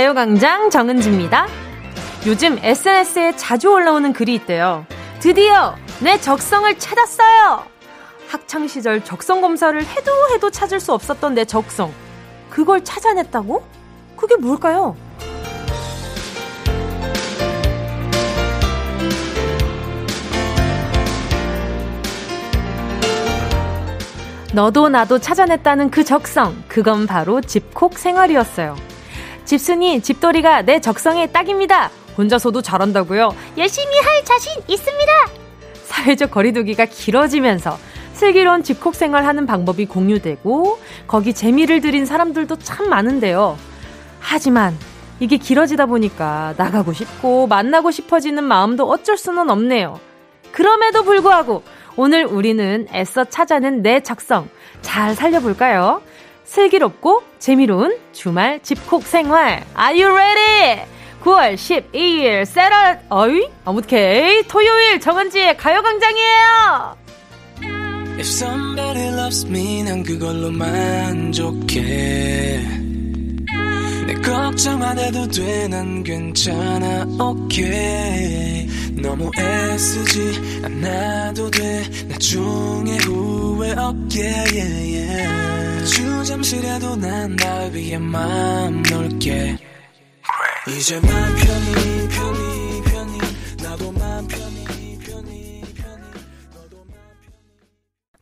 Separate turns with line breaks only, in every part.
가요광장 정은지입니다. 요즘 SNS에 자주 올라오는 글이 있대요. 드디어 내 적성을 찾았어요! 학창시절 적성 검사를 해도 해도 찾을 수 없었던 내 적성. 그걸 찾아냈다고? 그게 뭘까요? 너도 나도 찾아냈다는 그 적성. 그건 바로 집콕 생활이었어요. 집순이, 집돌이가 내 적성에 딱입니다. 혼자서도 잘한다고요? 열심히 할 자신 있습니다! 사회적 거리두기가 길어지면서 슬기로운 집콕 생활하는 방법이 공유되고 거기 재미를 들인 사람들도 참 많은데요. 하지만 이게 길어지다 보니까 나가고 싶고 만나고 싶어지는 마음도 어쩔 수는 없네요. 그럼에도 불구하고 오늘 우리는 애써 찾아낸 내 적성 잘 살려볼까요? 슬기롭고 재미로운 주말 집콕 생활. Are you ready? 9월 12일 세라 어이 어무케이 토요일 정은지의 가요 광장이에요. If somebody loves me 난 그걸로 만족해 내 걱정 안 해도 돼 난 괜찮아 okay 너무 애쓰지 않아도 돼 나중에 후회 없게 yeah, yeah. 주 잠시라도 난 날 위해 마음 놓을게 이제 맘 편히 편히 편히 나도 맘 편히 편히 편히 너도 맘 편히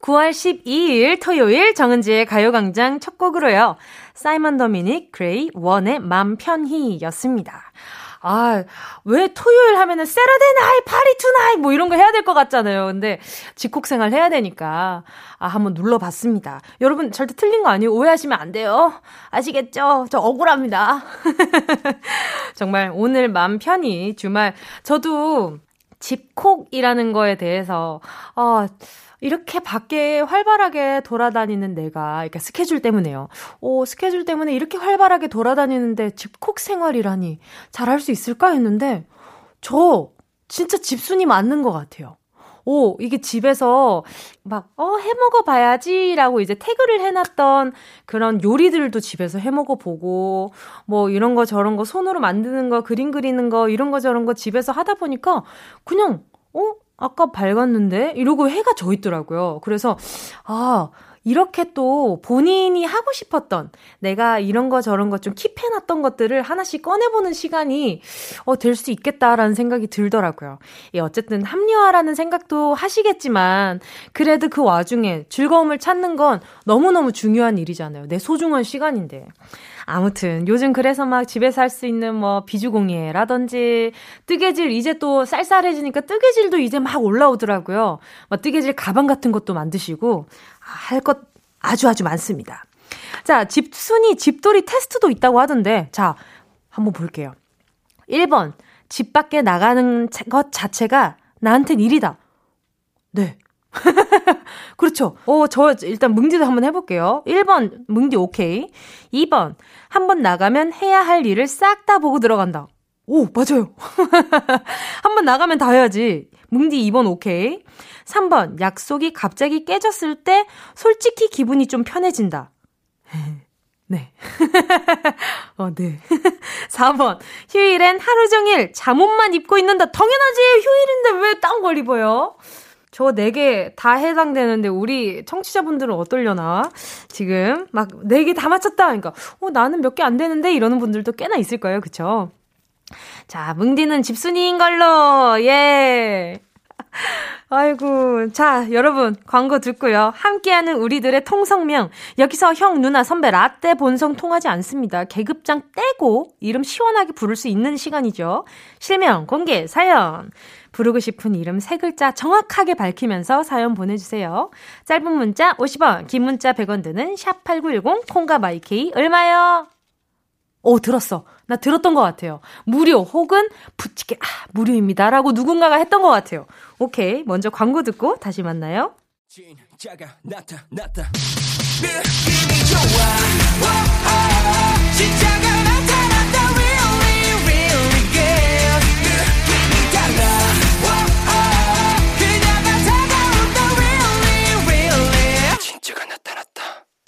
9월 12일 토요일 정은지의 가요광장 첫 곡으로요. 사이먼 도미닉 그레이 원의 맘 편히 였습니다. 아, 왜 토요일 하면은 세라데 나이, 파리 투나이 뭐 이런 거 해야 될 것 같잖아요. 근데 집콕 생활 해야 되니까 아, 한번 눌러 봤습니다. 여러분 절대 틀린 거 아니에요. 오해하시면 안 돼요. 아시겠죠? 저 억울합니다. 정말 오늘 맘 편히 주말 저도 집콕이라는 거에 대해서 아 이렇게 밖에 활발하게 돌아다니는 내가, 이렇게 스케줄 때문에요. 오, 스케줄 때문에 이렇게 활발하게 돌아다니는데 집콕 생활이라니 잘할 수 있을까 했는데, 저 진짜 집순이 맞는 것 같아요. 오, 이게 집에서 막, 어, 해 먹어봐야지 라고 이제 태그를 해놨던 그런 요리들도 집에서 해 먹어보고, 뭐 이런 거 저런 거 손으로 만드는 거, 그림 그리는 거, 이런 거 저런 거 집에서 하다 보니까 그냥, 어, 아까 밝았는데? 이러고 해가 져 있더라고요. 그래서, 아, 이렇게 또 본인이 하고 싶었던 내가 이런 거 저런 거 좀 킵해놨던 것들을 하나씩 꺼내보는 시간이 어, 될 수 있겠다라는 생각이 들더라고요. 예, 어쨌든 합리화라는 생각도 하시겠지만 그래도 그 와중에 즐거움을 찾는 건 너무너무 중요한 일이잖아요. 내 소중한 시간인데. 아무튼 요즘 그래서 막 집에서 할 수 있는 뭐 비주공예라든지 뜨개질 이제 또 쌀쌀해지니까 뜨개질도 이제 막 올라오더라고요. 막 뜨개질 가방 같은 것도 만드시고 할 것 아주 아주 많습니다. 자, 집순이 집돌이 테스트도 있다고 하던데 자, 한번 볼게요. 1번 집 밖에 나가는 것 자체가 나한텐 일이다. 네. 그렇죠. 어, 저 일단 뭉디도 한번 해볼게요. 1번, 뭉디 오케이. 2번, 한번 나가면 해야 할 일을 싹 다 보고 들어간다. 오, 맞아요. 한번 나가면 다 해야지. 뭉디 2번 오케이. 3번, 약속이 갑자기 깨졌을 때 솔직히 기분이 좀 편해진다. 네. 어, 네. 4번. 휴일엔 하루 종일 잠옷만 입고 있는다. 당연하지. 휴일인데 왜 딴 걸 입어요? 저 4개 다 해당되는데 우리 청취자분들은 어떨려나? 지금 막 4개 다 맞췄다. 그러니까 어 나는 몇 개 안 되는데 이러는 분들도 꽤나 있을 거예요. 그쵸? 자, 뭉디는 집순이인 걸로. 예. 아이고. 자, 여러분, 광고 듣고요. 함께하는 우리들의 통성명. 여기서 형, 누나, 선배, 라떼 본성 통하지 않습니다. 계급장 떼고 이름 시원하게 부를 수 있는 시간이죠. 실명, 공개, 사연. 부르고 싶은 이름 세 글자 정확하게 밝히면서 사연 보내주세요. 짧은 문자 50원, 긴 문자 100원 드는 샵8910, 콩과 마이케이 얼마요? 오, 들었어. 나 들었던 것 같아요. 무료 혹은 부치게, 아, 무료입니다. 라고 누군가가 했던 것 같아요. 오케이. 먼저 광고 듣고 다시 만나요. 진짜가 나타났다. 느낌이 좋아.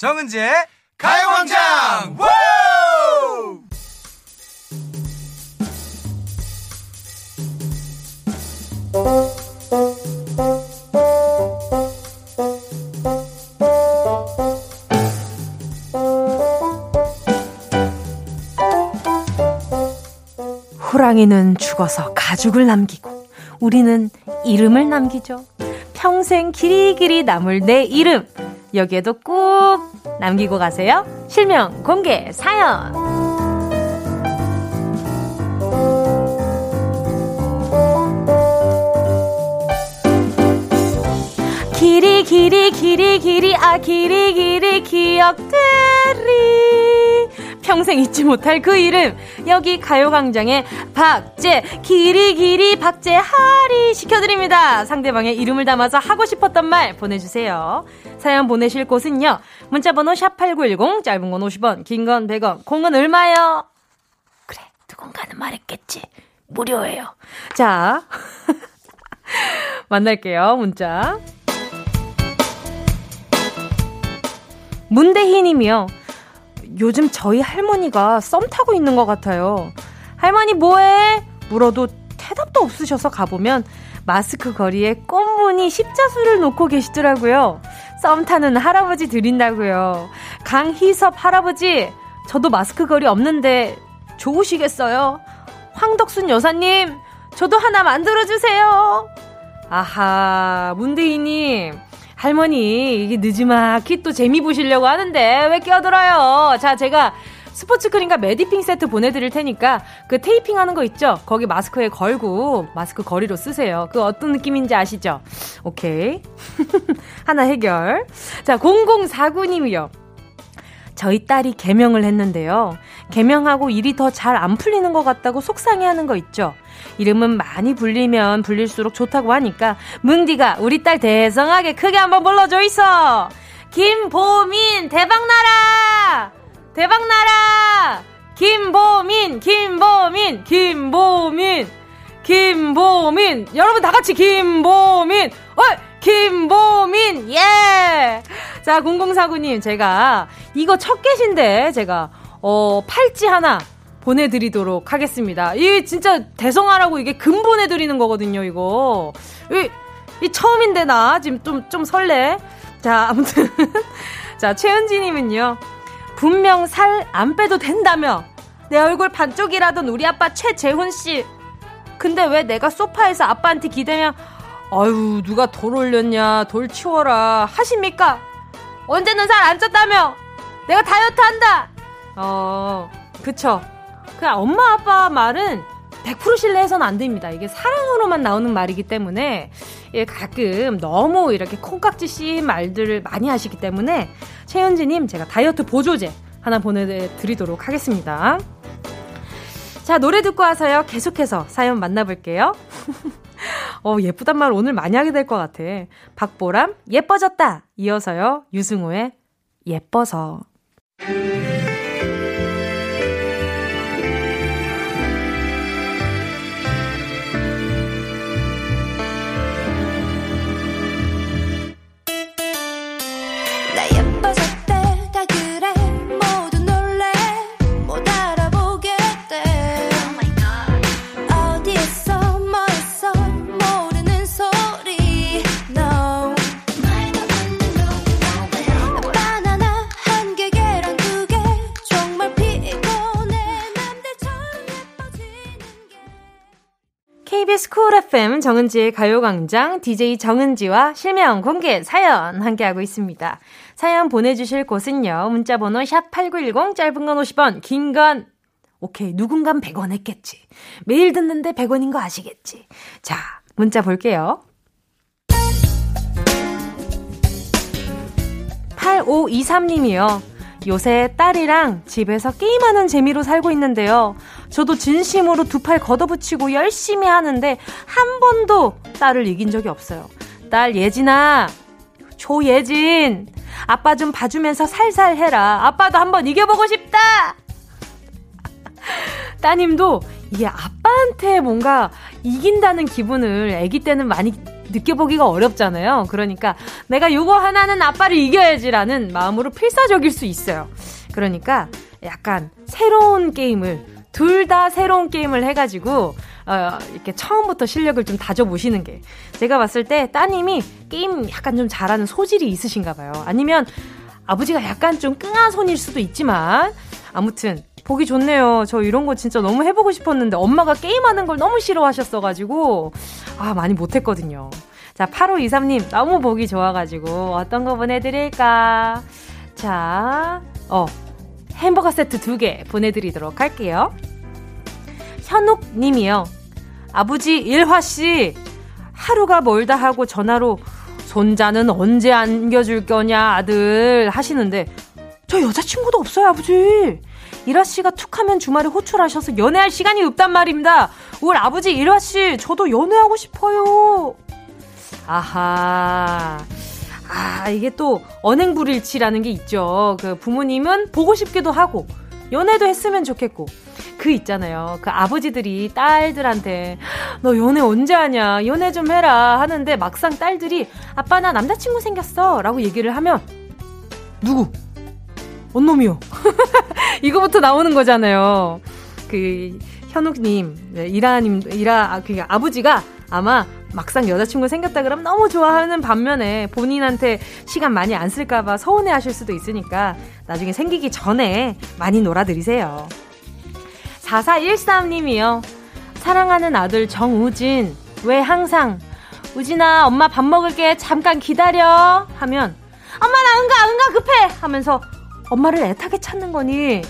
정은지의 가요광장!
호랑이는 죽어서 가죽을 남기고 우리는 이름을 남기죠. 평생 길이길이 남을 내 이름. 여기에도 꼭 남기고 가세요. 실명 공개 사연. 길이 길이 길이 길이 아 길이 길이 기억들이 평생 잊지 못할 그 이름. 여기 가요광장의 박재 길이 길이 박재 하리 시켜드립니다. 상대방의 이름을 담아서 하고 싶었던 말 보내주세요. 사연 보내실 곳은요. 문자번호 샵8910 짧은 건 50원 긴 건 100원 공은 얼마요? 그래 누군가는 말했겠지. 무료예요. 자 만날게요. 문자. 문대희 님이요. 요즘 저희 할머니가 썸 타고 있는 것 같아요. 할머니 뭐해? 물어도 대답도 없으셔서 가보면 마스크 거리에 꽃무늬 십자수를 놓고 계시더라고요. 썸 타는 할아버지 드린다고요. 강희섭 할아버지, 저도 마스크 거리 없는데 좋으시겠어요? 황덕순 여사님, 저도 하나 만들어주세요. 아하, 문대희님. 할머니, 이게 늦지막히 또 재미 보시려고 하는데 왜 끼어들어요? 자, 제가 스포츠 크림과 메디핑 세트 보내드릴 테니까 그 테이핑 하는 거 있죠? 거기 마스크에 걸고 마스크 거리로 쓰세요. 그 어떤 느낌인지 아시죠? 오케이. 하나 해결. 자, 0049님이요. 저희 딸이 개명을 했는데요. 개명하고 일이 더 잘 안 풀리는 것 같다고 속상해 하는 거 있죠? 이름은 많이 불리면 불릴수록 좋다고 하니까 뭉디가 우리 딸 대성하게 크게 한번 불러줘 있어. 김보민 대박나라 대박나라 김보민 김보민 김보민 김보민 여러분 다 같이 김보민 어 김보민 예. 자 0049님 제가 이거 첫 개신데 제가 어 팔찌 하나 보내드리도록 하겠습니다. 이 진짜 대성하라고 이게 금 보내드리는 거거든요, 이거. 이, 이 처음인데 나 지금 좀, 좀 설레. 자, 아무튼. 자, 최은지님은요. 분명 살 안 빼도 된다며. 내 얼굴 반쪽이라던 우리 아빠 최재훈 씨. 근데 왜 내가 소파에서 아빠한테 기대면, 아유, 누가 돌 올렸냐, 돌 치워라. 하십니까? 언제는 살 안 쪘다며. 내가 다이어트 한다! 어, 그쵸. 그 엄마 아빠 말은 100% 신뢰해서는 안 됩니다. 이게 사랑으로만 나오는 말이기 때문에 예, 가끔 너무 이렇게 콩깍지 씌인 말들을 많이 하시기 때문에 최현지님 제가 다이어트 보조제 하나 보내드리도록 하겠습니다. 자 노래 듣고 와서요 계속해서 사연 만나볼게요. 어 예쁘단 말 오늘 많이 하게 될 것 같아. 박보람 예뻐졌다 이어서요 유승우의 예뻐서. KBS 쿨 FM 정은지의 가요광장 DJ 정은지와 실명 공개 사연 함께하고 있습니다. 사연 보내주실 곳은요. 문자번호 샵8910 짧은 건 50원 긴 건 오케이 누군간 100원 했겠지. 매일 듣는데 100원인 거 아시겠지. 자 문자 볼게요. 8523님이요. 요새 딸이랑 집에서 게임하는 재미로 살고 있는데요. 저도 진심으로 두 팔 걷어붙이고 열심히 하는데 한 번도 딸을 이긴 적이 없어요. 딸 예진아, 조예진, 아빠 좀 봐주면서 살살 해라. 아빠도 한번 이겨보고 싶다! 따님도 이게 아빠한테 뭔가 이긴다는 기분을 아기 때는 많이 느껴보기가 어렵잖아요. 그러니까 내가 요거 하나는 아빠를 이겨야지라는 마음으로 필사적일 수 있어요. 그러니까 약간 새로운 게임을 둘 다 새로운 게임을 해가지고 어, 이렇게 처음부터 실력을 좀 다져보시는 게 제가 봤을 때 따님이 게임 약간 좀 잘하는 소질이 있으신가 봐요. 아니면 아버지가 약간 좀 끙한 손일 수도 있지만 아무튼 보기 좋네요. 저 이런 거 진짜 너무 해보고 싶었는데 엄마가 게임하는 걸 너무 싫어하셨어가지고 아 많이 못했거든요. 자 8523님 너무 보기 좋아가지고 어떤 거 보내드릴까? 자, 어 햄버거 세트 두 개 보내드리도록 할게요. 현욱 님이요. 아버지 일화 씨 하루가 멀다 하고 전화로 손자는 언제 안겨줄 거냐 아들 하시는데 저 여자친구도 없어요 아버지 일화 씨가 툭 하면 주말에 호출하셔서 연애할 시간이 없단 말입니다 우리 아버지 일화 씨 저도 연애하고 싶어요 아하 아 이게 또 언행불일치라는 게 있죠 그 부모님은 보고 싶기도 하고 연애도 했으면 좋겠고 그 있잖아요. 그 아버지들이 딸들한테 너 연애 언제 하냐? 연애 좀 해라 하는데 막상 딸들이 아빠 나 남자친구 생겼어 라고 얘기를 하면 누구? 언 놈이요? 이거부터 나오는 거잖아요. 그 현욱님, 네, 이라님, 이라 아, 그 아버지가 아마 막상 여자친구 생겼다 그러면 너무 좋아하는 반면에 본인한테 시간 많이 안 쓸까봐 서운해 하실 수도 있으니까 나중에 생기기 전에 많이 놀아드리세요. 4413님이요. 사랑하는 아들 정우진. 왜 항상 우진아 엄마 밥 먹을게 잠깐 기다려 하면 엄마 나 응가 응가 급해 하면서 엄마를 애타게 찾는 거니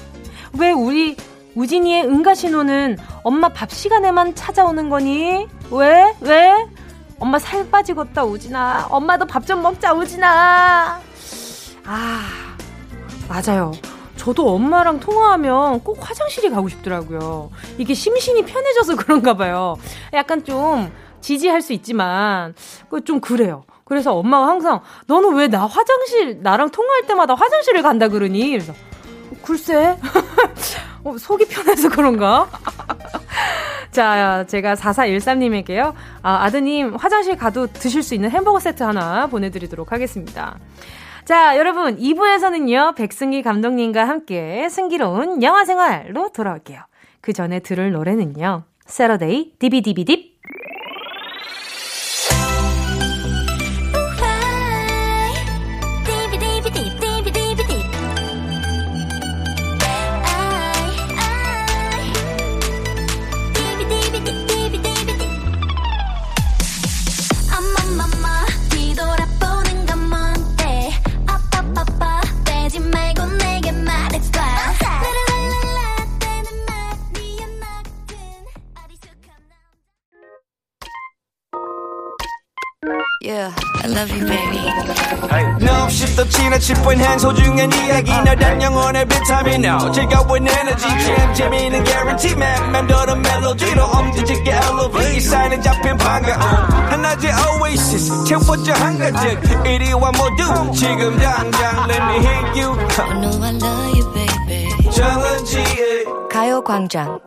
왜 우리 우진이의 응가 신호는 엄마 밥 시간에만 찾아오는 거니 왜 왜? 엄마 살 빠지겠다 우진아 엄마도 밥 좀 먹자 우진아 아 맞아요 저도 엄마랑 통화하면 꼭 화장실이 가고 싶더라고요. 이게 심신이 편해져서 그런가 봐요. 약간 좀 지지할 수 있지만 좀 그래요. 그래서 엄마가 항상 너는 왜 나 화장실 나랑 통화할 때마다 화장실을 간다 그러니? 그래서 글쎄 어, 속이 편해서 그런가? 자, 제가 4413님에게요. 아, 아드님 화장실 가도 드실 수 있는 햄버거 세트 하나 보내드리도록 하겠습니다. 자, 여러분, 2부에서는요, 백승기 감독님과 함께 승기로운 영화 생활로 돌아올게요. 그 전에 들을 노래는요, 세러데이 디비디비딥
shift the china chip when hands hold you and 이야기 너란 영혼의 비타민 now. 즐거운 에너지 jam 재미있는 guarantee man. 맴도는 멜로디로 엄지짓게 elevate. 이 사인은 잡힌 반가움. 하나의 oasis 채워져 한가득. 이리와 모두 지금 당장 let me hit you. I know I love you, baby. 정은지의 가요광장.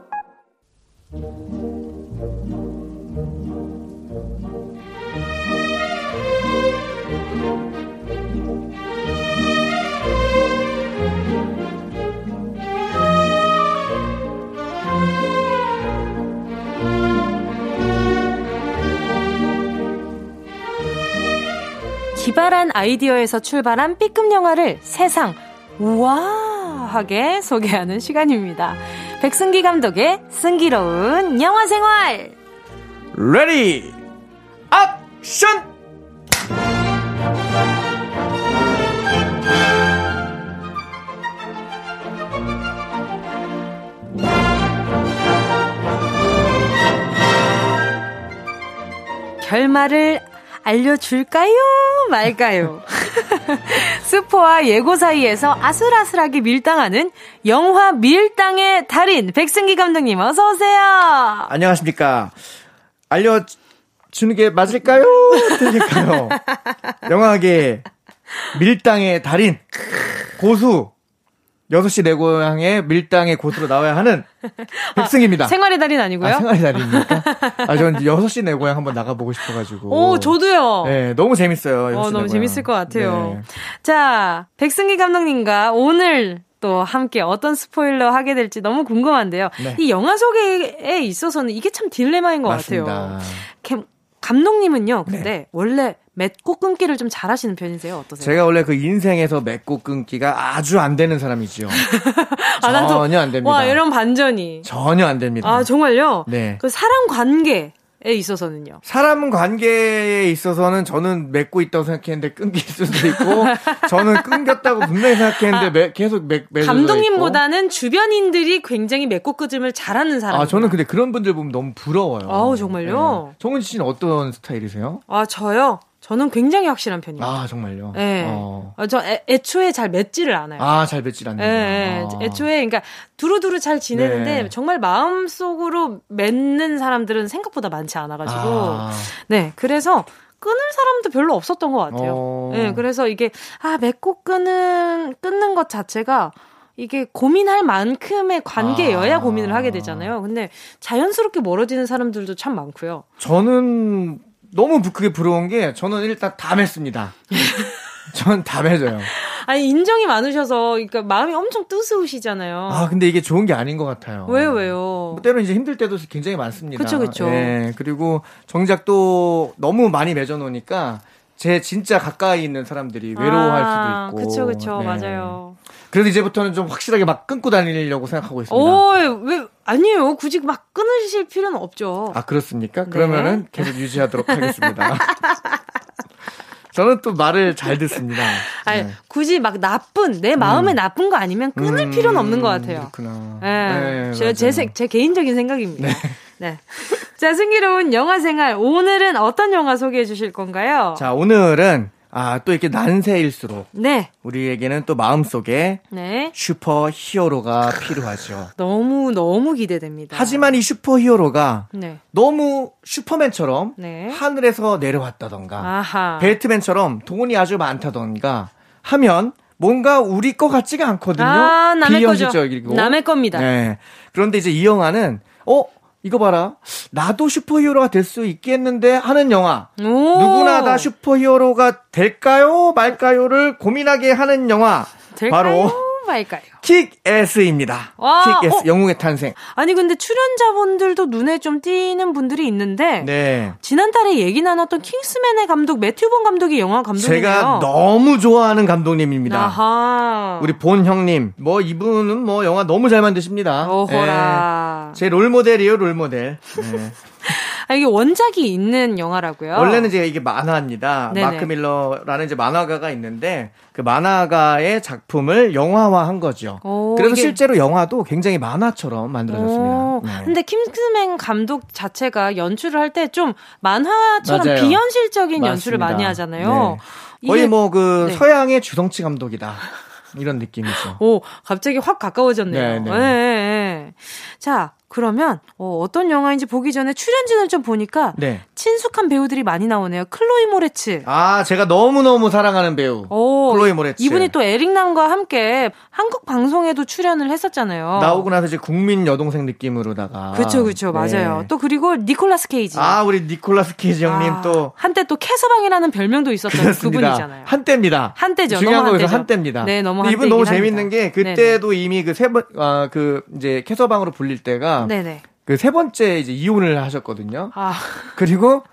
기발한 아이디어에서 출발한 B급 영화를 세상 우아하게 소개하는 시간입니다. 백승기 감독의 승기로운 영화 생활.
Ready action!
결말을 알려줄까요? 말까요? 스포와 예고 사이에서 아슬아슬하게 밀당하는 영화 밀당의 달인 백승기 감독님 어서 오세요.
안녕하십니까. 알려 주는 게 맞을까요? 틀릴까요? 영화계 밀당의 달인 고수 6시 내 고향의 밀당의 곳으로 나와야 하는 백승입니다.
아, 생활의 달인 아니고요? 아,
생활의 달인입니까? 아, 전 6시 내 고향 한번 나가보고 싶어가지고.
오, 저도요.
네, 너무 재밌어요.
어, 너무 재밌을 것 같아요. 네. 자, 백승기 감독님과 오늘 또 함께 어떤 스포일러 하게 될지 너무 궁금한데요. 네. 이 영화 소개에 있어서는 이게 참 딜레마인 것 맞습니다. 같아요. 감독님은요, 근데 네. 원래 맺고 끊기를 좀 잘하시는 편이세요? 어떠세요?
제가 원래 그 인생에서 맺고 끊기가 아주 안 되는 사람이죠.
아,
전혀 안 됩니다.
와, 이런 반전이.
전혀 안 됩니다.
아, 정말요?
네.
그 사람 관계 에 있어서는요.
사람 관계에 있어서는 저는 맺고 있다고 생각했는데 끊길 수도 있고 저는 끊겼다고 분명히 생각했는데 매- 계속 맺, 있고.
감독님보다는 주변인들이 굉장히 맺고 끊음을 잘하는 사람.
아 저는 근데 그런 분들 보면 너무 부러워요.
아우, 정말요?
네. 정은 씨는 어떤 스타일이세요?
아, 저요? 저는 굉장히 확실한 편이에요.
아 정말요.
네.
어.
아, 저 애, 애초에 잘 맺지를 않아요.
아 잘 맺질 않는.
예, 예. 애초에 그러니까 두루두루 잘 지내는데
네.
정말 마음속으로 맺는 사람들은 생각보다 많지 않아가지고
아.
네 그래서 끊을 사람도 별로 없었던 것 같아요.
어.
네, 그래서 이게 아 맺고 끊는 끊는 것 자체가 이게 고민할 만큼의 관계여야
아.
고민을 하게 되잖아요. 근데 자연스럽게 멀어지는 사람들도 참 많고요.
저는 너무 부- 그게 부러운 게 저는 일단 다 맺습니다. 전 다 맺어요.
아니 인정이 많으셔서 그러니까 마음이 엄청 뜨스우시잖아요.
아 근데 이게 좋은 게 아닌 것 같아요.
왜요 왜요?
뭐 때로는 이제 힘들 때도 굉장히 많습니다.
그쵸, 그쵸.
예, 그리고 정작 또 너무 많이 맺어 놓으니까 제 진짜 가까이 있는 사람들이 외로워할
아,
수도 있고.
그쵸 그쵸
네.
맞아요.
그래서 이제부터는 좀 확실하게 막 끊고 다니려고 생각하고 있습니다.
오, 왜, 아니에요. 굳이 막 끊으실 필요는 없죠.
아 그렇습니까?
네.
그러면은 계속 유지하도록 하겠습니다. 저는 또 말을 잘 듣습니다.
아니,
네.
굳이 막 나쁜, 내 마음에 나쁜 거 아니면 끊을
음,
필요는 없는 것 같아요.
그렇구나.
예. 제,
맞아요.
제, 생- 제 개인적인 생각입니다. 네. 자, 승기로운 영화 생활. 오늘은 어떤 영화 소개해 주실 건가요?
자 오늘은 아 또 이렇게 난세일수록
네.
우리에게는 또 마음속에
네.
슈퍼 히어로가 필요하죠.
너무, 너무 기대됩니다.
하지만 이 슈퍼 히어로가
네.
너무 슈퍼맨처럼
네.
하늘에서 내려왔다던가
아하.
배트맨처럼 돈이 아주 많다던가 하면 뭔가 우리 거 같지가 않거든요.
아, 남의
비현실적이고.
거죠. 남의 겁니다.
네. 그런데 이제 이 영화는 어 이거 봐라. 나도 슈퍼히어로가 될 수 있겠는데 하는 영화.
오.
누구나 다 슈퍼히어로가 될까요? 말까요를 고민하게 하는 영화.
될까요?
바로
말까요?
킥에스입니다.
와,
킥에스
어?
영웅의 탄생.
아니, 근데 출연자분들도 눈에 좀 띄는 분들이 있는데.
네.
지난달에 얘기 나눴던 킹스맨의 감독 매튜본 감독이 영화 감독이네요.
제가 너무 좋아하는 감독님입니다.
아하.
우리 본 형님, 뭐 이분은 뭐 영화 너무 잘 만드십니다.
어허라.
네. 제 롤모델이에요, 롤모델. 네.
아, 이게 원작이 있는 영화라고요?
원래는 제가 이게 만화입니다.
네네.
마크 밀러라는 이제 만화가가 있는데 그 만화가의 작품을 영화화한 거죠.
오,
그래서
이게-
실제로 영화도 굉장히 만화처럼 만들어졌습니다.
오,
네.
근데 킹스맨 감독 자체가 연출을 할 때 좀 만화처럼
맞아요.
비현실적인 연출을
맞습니다.
많이 하잖아요.
네. 거의
이게-
뭐그
네.
서양의 주성치 감독이다. 이런 느낌이죠.
오, 갑자기 확 가까워졌네요.
네, 네.
예, 예, 예. 자, 그러면 어, 떤 영화인지 보기 전에 출연진을 좀 보니까
네.
친숙한 배우들이 많이 나오네요. 클로이 모레츠.
아, 제가 너무너무 사랑하는 배우.
오,
클로이 모레츠.
이분이 또 에릭남과 함께 한국 방송에도 출연을 했었잖아요.
나오고 나서 이제 국민 여동생 느낌으로다가.
그쵸, 그쵸, 맞아요.
네.
또 그리고 니콜라스 케이지.
아, 우리 니콜라스 케이지 형님
아,
또.
한때 또 캐서방이라는 별명도 있었던. 그분이잖아요.
한때입니다.
한때죠.
중요한
너무
거에서. 한때입니다.
네, 너무
근데 이분 너무 재밌는
합니다.
게 그때도 이미 그 세 번, 아, 그 이제 캐서방으로 불릴 때가
네네.
그세 번째 이제 이혼을 하셨거든요.
아,
그리고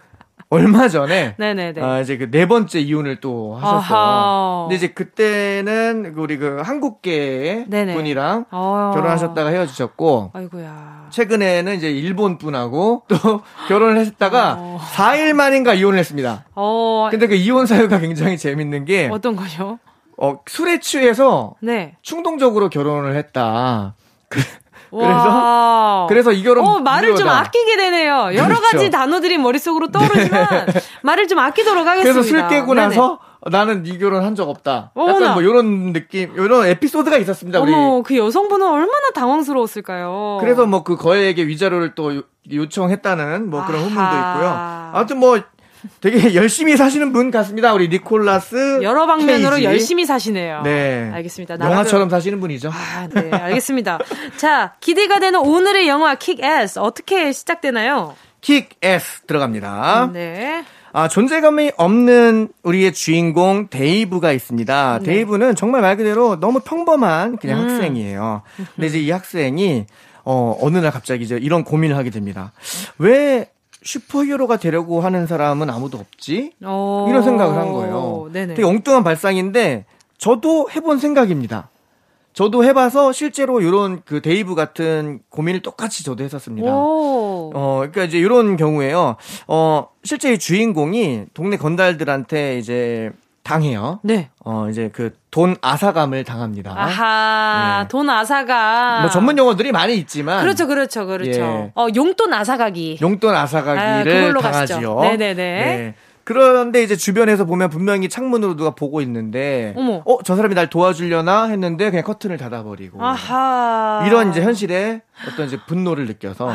얼마 전에
네네네.
아, 이제 그 네 번째 이혼을 또 하셨어요.
아하.
근데 이제 그때는 우리 그 한국계
네네.
분이랑
어.
결혼하셨다가 헤어지셨고
아이고야.
최근에는 이제 일본 분하고 또 결혼을 했다가
어.
4일 만인가 이혼을 했습니다.
어,
근데 그 이혼 사유가 굉장히 재밌는 게
어떤 거죠?
어, 술에 취해서
네.
충동적으로 결혼을 했다. 그,
와.
그래서 이 결혼
어, 말을 좀. 아끼게 되네요. 여러
그렇죠.
가지 단어들이 머릿속으로 떠오르지만 말을 좀 아끼도록 하겠습니다.
그래서 술 깨고
네네.
나서 나는 이 결혼 한 적 없다.
어머나.
약간 뭐 이런 느낌, 이런 에피소드가 있었습니다. 우리.
어머, 그 여성분은 얼마나 당황스러웠을까요?
그래서 뭐 그 거액의 위자료를 또 요- 요청했다는 뭐 그런
아하.
후문도 있고요. 아무튼 뭐 되게 열심히 사시는 분 같습니다. 우리 니콜라스
여러 방면으로
케이지.
열심히 사시네요.
네.
알겠습니다.
영화처럼 사시는 분이죠.
아, 네, 알겠습니다. 자, 기대가 되는 오늘의 영화 킥애스 어떻게 시작되나요?
킥애스 들어갑니다.
네.
아, 존재감이 없는 우리의 주인공 데이브가 있습니다.
네.
데이브는 정말 말 그대로 너무 평범한 그냥
음.
학생이에요. 근데 이제 이 학생이 어, 어느 날 갑자기 이제 이런 고민을 하게 됩니다. 왜 슈퍼히어로가 되려고 하는 사람은 아무도 없지?
어.
이런 생각을 한 거예요.
네네.
되게 엉뚱한 발상인데 저도 해본 생각입니다. 저도 해봐서 실제로 이런 그 데이브 같은 고민을 똑같이 저도 했었습니다.
오.
어, 그러니까 이제 이런 경우에요. 어, 실제 이 주인공이 동네 건달들한테 이제 당해요.
네.
어, 이제 그 돈 앗아감을 당합니다.
아하,
네.
돈 아사가.
뭐 전문 용어들이 많이 있지만
그렇죠, 그렇죠, 그렇죠.
예.
어, 용돈 아사가기.
용돈
아,
아사가기를
그걸로
당하지요.
가시죠. 네네네.
네. 그런데 이제 주변에서 보면 분명히 창문으로 누가 보고 있는데
어머.
어, 저 사람이 날 도와주려나 했는데 그냥 커튼을 닫아버리고
아하.
이런 이제 현실에 어떤 이제 분노를 느껴서
아.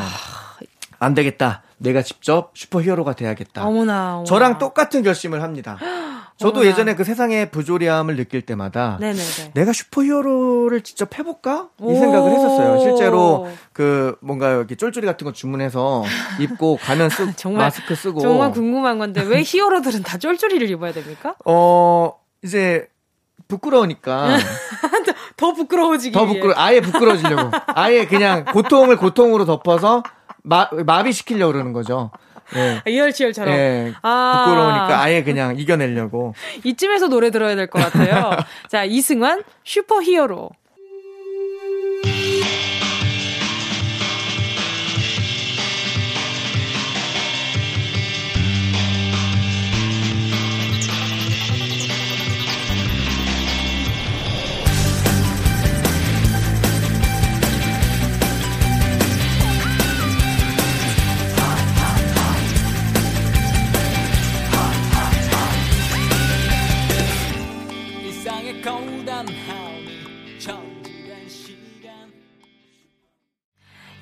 안 되겠다. 내가 직접 슈퍼히어로가 돼야겠다.
어머나. 어머나.
저랑 똑같은 결심을 합니다. 저도
어머나.
예전에 그 세상의 부조리함을 느낄 때마다
네네네.
내가 슈퍼히어로를 직접 해볼까? 이
오.
생각을 했었어요. 실제로 그 뭔가 이렇게 쫄쫄이 같은 거 주문해서 입고 가면 쓰
정말,
마스크 쓰고
정말 궁금한 건데 왜 히어로들은 다 쫄쫄이를 입어야 됩니까?
어 이제 부끄러우니까
더 부끄러워지기
더. 부끄러 아예 부끄러워지려고 아예 그냥 고통을 고통으로 덮어서 마, 마비시키려고 그러는 거죠. 예.
아, 이열치열처럼.
예.
아.
부끄러우니까 아예 그냥 이겨내려고.
이쯤에서 노래 들어야 될 것 같아요. 자, 이승환 슈퍼히어로.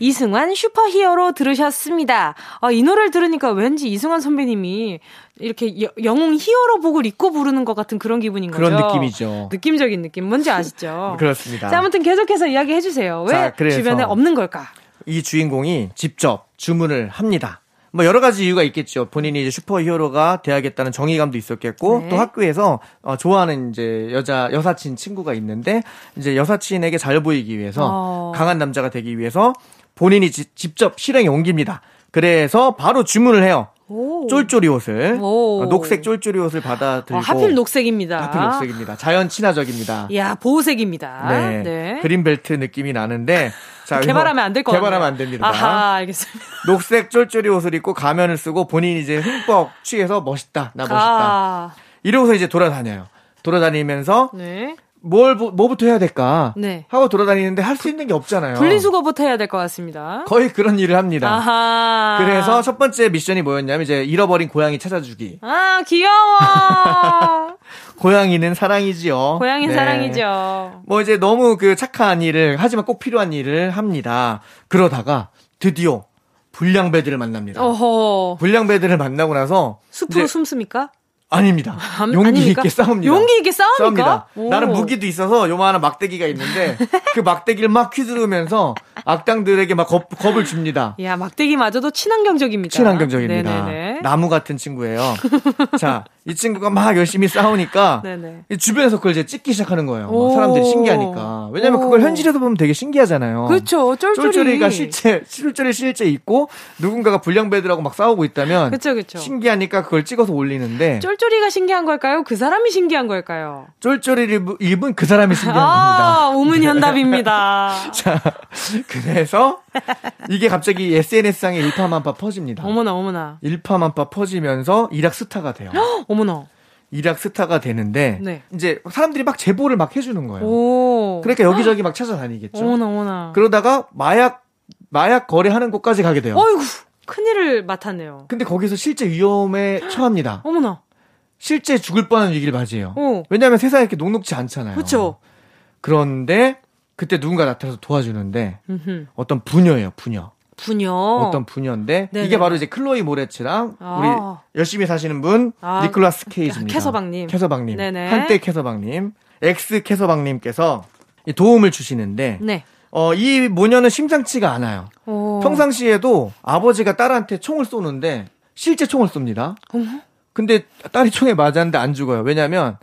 이승환 슈퍼히어로 들으셨습니다. 아, 이 노래를 들으니까 왠지 이승환 선배님이 이렇게 여- 영웅 히어로 복을 입고 부르는 것 같은 그런 기분인 거죠.
그런 느낌이죠.
느낌적인 느낌. 뭔지 아시죠?
그렇습니다.
자, 아무튼 계속해서 이야기해 주세요. 왜
자,
주변에 없는 걸까?
이 주인공이 직접 주문을 합니다. 뭐 여러 가지 이유가 있겠죠. 본인이 이제 슈퍼히어로가 돼야겠다는 정의감도 있었겠고
네.
또 학교에서 어, 좋아하는 이제 여자 여사친 친구가 있는데 이제 여사친에게 잘 보이기 위해서
어.
강한 남자가 되기 위해서 본인이 지- 직접 실행에 옮깁니다. 그래서 바로 주문을 해요.
오.
쫄쫄이 옷을
오.
어, 녹색 쫄쫄이 옷을 받아들고
어, 하필 녹색입니다.
하필 녹색입니다. 자연 친화적입니다.
야, 보호색입니다.
네.
네.
그린 벨트 느낌이 나는데 자,
개발하면 안 될 것 같아요.
개발하면 안 됩니다.
아하, 알겠습니다.
녹색 쫄쫄이 옷을 입고 가면을 쓰고 본인이 이제 흠뻑 취해서 멋있다. 나 멋있다.
아,
이러고서 이제 돌아다녀요. 돌아다니면서
네.
뭘 뭐- 뭐부터 해야 될까?
네.
하고 돌아다니는데 할 수 있는 게 없잖아요.
분리수거부터 해야 될 것 같습니다.
거의 그런 일을 합니다.
아하.
그래서 첫 번째 미션이 뭐였냐면 이제 잃어버린 고양이 찾아주기.
아, 귀여워.
고양이는 사랑이지요.
고양이
네.
사랑이죠.
뭐 이제 너무 그 착한 일을 하지만 꼭 필요한 일을 합니다. 그러다가 드디어 불량배들을 만납니다.
어허.
불량배들을 만나고 나서
숲으로 숨습니까?
아닙니다.
안-
용기
아닙니까?
있게 싸웁니다.
용기 있게 싸웁니까?
싸웁니다.
오.
나는 무기도 있어서 요만한 막대기가 있는데 그 막대기를 막 휘두르면서 악당들에게 막 겁, 겁을 줍니다.
야, 막대기마저도 친환경적입니다.
친환경적입니다.
네네네.
나무 같은 친구예요. 자, 이 친구가 막 열심히 싸우니까 주변에서 그걸 이제 찍기 시작하는 거예요. 사람들이 신기하니까. 왜냐면
오.
그걸 현실에서 보면 되게 신기하잖아요.
그렇죠. 쫄쫄이.
쫄쫄이가 실제 쫄쫄이 실제 있고 누군가가 불량배들하고 막 싸우고 있다면
그쵸, 그쵸.
신기하니까 그걸 찍어서 올리는데
쫄쫄이 가 신기한 걸까요? 그 사람이 신기한 걸까요?
쫄쫄이를 입- 입은 그 사람이 신기한
아,
겁니다.
우문현답입니다.
자, 그래서 이게 갑자기 SNS상에 일파만파 퍼집니다.
어머나, 어머나.
일파만파 퍼지면서 일약 스타가 돼요.
어머나.
일약 스타가 되는데
네.
이제 사람들이 막 제보를 막 해주는 거예요.
오.
그러니까 여기저기 막 찾아다니겠죠.
어머나, 어머나.
그러다가 마약 마약 거래하는 곳까지 가게 돼요.
어이구, 큰일을 맡았네요.
근데 거기서 실제 위험에 처합니다.
어머나.
실제 죽을 뻔한 위기를 맞이해요.
어.
왜냐하면 세상에 이렇게 녹록지 않잖아요.
그쵸.
그런데 그때 누군가 나타나서 도와주는데
음흠.
어떤 부녀예요, 부녀.
분요.
어떤 부녀인데
네네.
이게 바로 이제 클로이 모레츠랑
아.
우리 열심히 사시는 분
아,
니콜라스 케이지입니다.
캐서방님.
캐서방님.
네네.
한때 캐서방님. ex 캐서방님께서 이 도움을 주시는데
네.
어, 이 모녀는 심상치가 않아요.
오.
평상시에도 아버지가 딸한테 총을 쏘는데 실제 총을 쏩니다.
어머?
근데 딸이 총에 맞았는데 안 죽어요. 왜냐면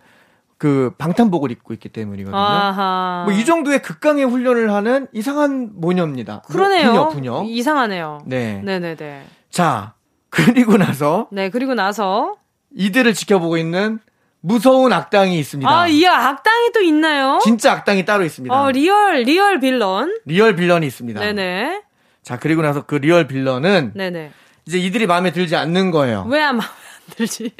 그 방탄복을 입고 있기 때문이거든요. 뭐 이 정도의 극강의 훈련을 하는 이상한 모녀입니다. 뭐
그러네요.
부녀, 부녀.
이상하네요.
네.
네네네.
자, 그리고 나서
네, 그리고 나서
이들을 지켜보고 있는 무서운 악당이 있습니다.
아, 이 악당이 또 있나요?
진짜 악당이 따로 있습니다.
어, real
real villain. real villain이 있습니다.
네네.
자, 그리고 나서 그 real villain은
네네.
이제 이들이 마음에 들지 않는 거예요.
왜안 마음에 안 들지?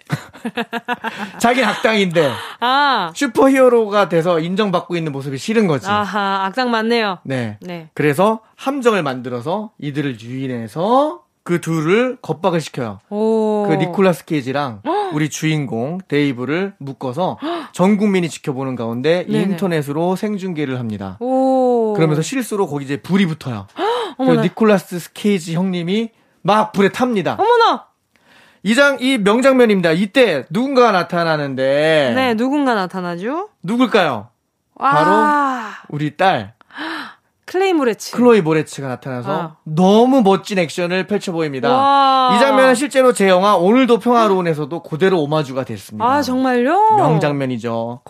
자기 악당인데
아,
슈퍼히어로가 돼서 인정받고 있는 모습이 싫은 거지.
아하, 악당 맞네요.
네.
네.
그래서 함정을 만들어서 이들을 유인해서 그 둘을 겁박을 시켜요.
오.
그 니콜라스 케이지랑 우리 주인공 데이브를 묶어서 전 국민이 지켜보는 가운데
네네.
인터넷으로 생중계를 합니다.
오.
그러면서 실수로 거기 이제 불이 붙어요. 니콜라스 케이지 형님이 막 불에 탑니다.
어머나!
이장 이 명장면입니다. 이때 누군가가 나타나는데
네, 누군가 나타나죠?
누굴까요?
아,
우리 딸
클레이 모레츠.
클로이 모레츠가 나타나서
아.
너무 멋진 액션을 펼쳐 보입니다.
와.
이 장면은 실제로 제 영화 오늘도 평화로운에서도 그대로 오마주가 됐습니다.
아, 정말요?
명장면이죠.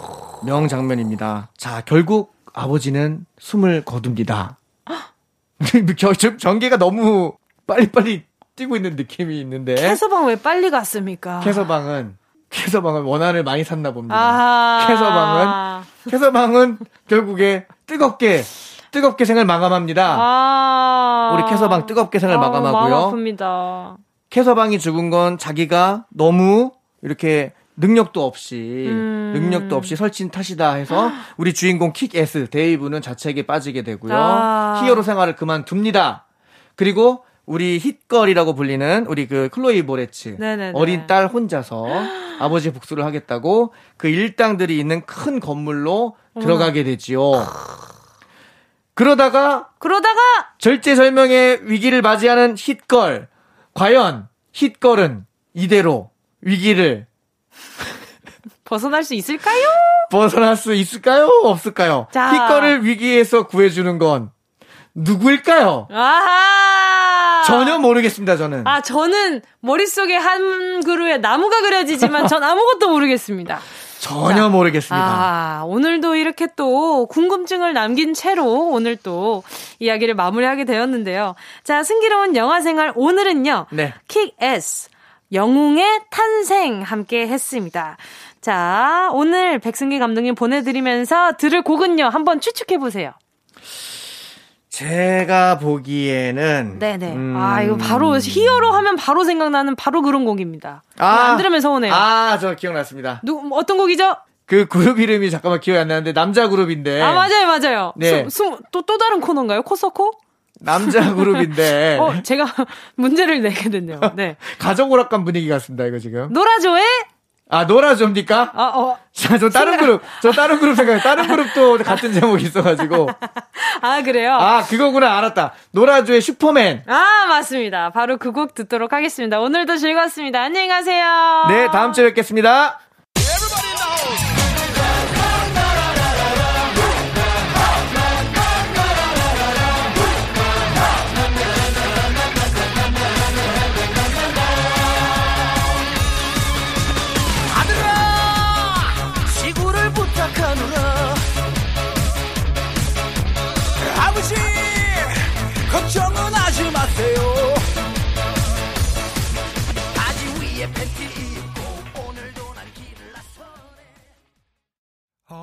명장면입니다. 자, 결국 아버지는 숨을 거둡니다. 전개가 너무 빨리빨리 뛰고 있는 느낌이 있는데
캐서방 왜 빨리 갔습니까?
캐서방은 캐서방은 원한을 많이 샀나 봅니다.
아하.
캐서방은 캐서방은 결국에 뜨겁게 뜨겁게 생을 마감합니다.
아.
우리 캐서방 뜨겁게 생을
아우,
마감하고요.
아픕니다.
캐서방이 죽은 건 자기가 너무 이렇게 능력도 없이
음.
능력도 없이 설친 탓이다 해서 우리 주인공 킥 S 데이브는 자책에 빠지게 되고요.
아.
히어로 생활을 그만둡니다. 그리고 우리 힛걸이라고 불리는 우리 그 클로이 모레츠
네네네.
어린 딸 혼자서 아버지 복수를 하겠다고 그 일당들이 있는 큰 건물로 들어가게 되지요. 그러다가
그러다가
절제절명의 위기를 맞이하는 힛걸. 과연 힛걸은 이대로 위기를
벗어날 수 있을까요?
벗어날 수 있을까요? 없을까요?
자.
힛걸을 위기에서 구해주는 건 누구일까요?
아하.
전혀 모르겠습니다, 저는.
아, 저는 머릿속에 한 그루에 나무가 그려지지만 전 아무것도 모르겠습니다.
전혀 모르겠습니다.
아, 오늘도 이렇게 또 궁금증을 남긴 채로 오늘 또 이야기를 마무리하게 되었는데요. 자, 승기로운 영화 생활 오늘은요.
네.
킥 S 영웅의 탄생 함께 했습니다. 자, 오늘 백승기 감독님 보내드리면서 들을 곡은요. 한번 추측해 보세요.
제가 보기에는.
네네.
음,
아, 이거 바로 히어로 하면 바로 생각나는 바로 그런 곡입니다. 이거 안 들으면 서운해요.
아, 저 기억났습니다.
누, 어떤 곡이죠?
그 그룹 이름이 잠깐만 기억이 안 나는데 남자 그룹인데.
아, 맞아요, 맞아요.
네.
수, 수, 또, 또 다른 코너인가요? 코서코?
남자 그룹인데.
어, 제가 문제를 내게 됐네요. 네.
가족 오락관 분위기 같습니다, 이거 지금.
노라조의,
아, 놀아줍니까?
아, 어,
자, 저 다른 그룹, 저 다른 그룹 생각해. 다른 그룹도 같은 제목이 있어가지고.
아, 그래요?
아, 그거구나. 알았다. 노라조의 슈퍼맨.
아, 맞습니다. 바로 그 곡 듣도록 하겠습니다. 오늘도 즐거웠습니다. 안녕히 가세요.
네, 다음 주에 뵙겠습니다.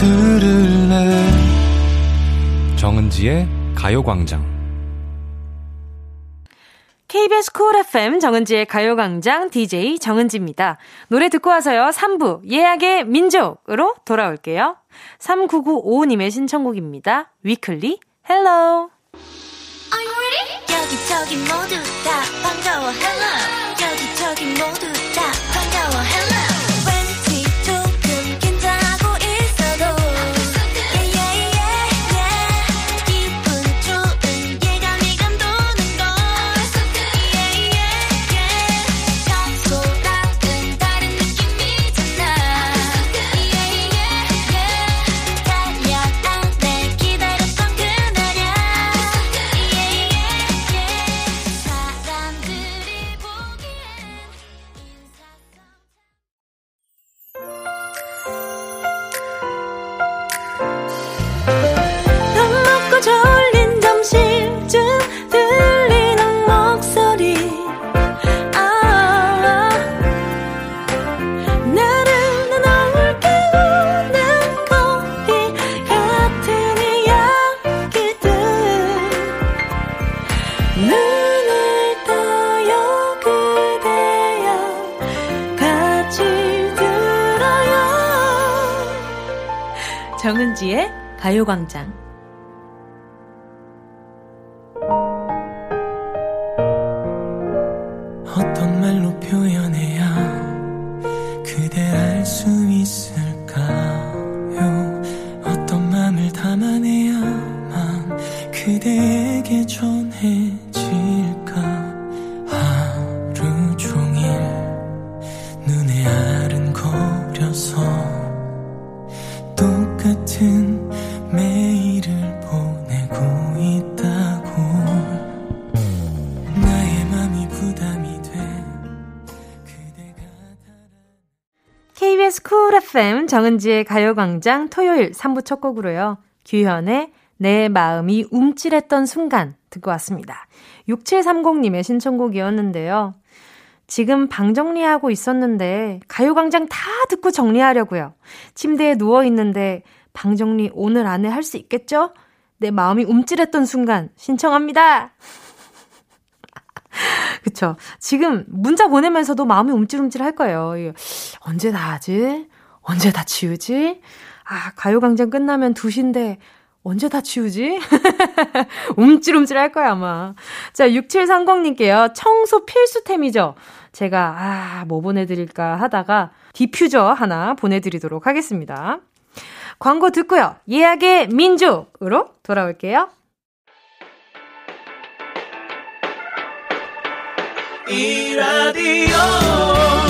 들을래
정은지의 가요광장
KBS 쿨 FM 정은지의 가요광장 DJ 정은지입니다. 노래 듣고 와서요. 3부 예약의 민족으로 돌아올게요. 3995님의 신청곡입니다. 위클리 Hello
여기저기 모두 다 반가워 hello 여기저기 모두
정은지의 가요광장 정은지의 가요광장 토요일 3부 첫 곡으로요. 규현의 내 마음이 움찔했던 순간 듣고 왔습니다. 6730님의 신청곡이었는데요. 지금 방 정리하고 있었는데 가요광장 다 듣고 정리하려고요. 침대에 누워 있는데 방 정리 오늘 안에 할 수 있겠죠? 내 마음이 움찔했던 순간 신청합니다. 그쵸. 지금 문자 보내면서도 마음이 움찔움찔 할 거예요. 언제 다 하지? 언제 다 치우지? 아, 가요광장 끝나면 2시인데 언제 다 치우지? 움찔움찔 할 거야, 아마. 자, 6730님께요. 청소 필수템이죠? 제가, 아, 뭐 보내드릴까 하다가 디퓨저 하나 보내드리도록 하겠습니다. 광고 듣고요. 예약의 민족으로 돌아올게요.
이 라디오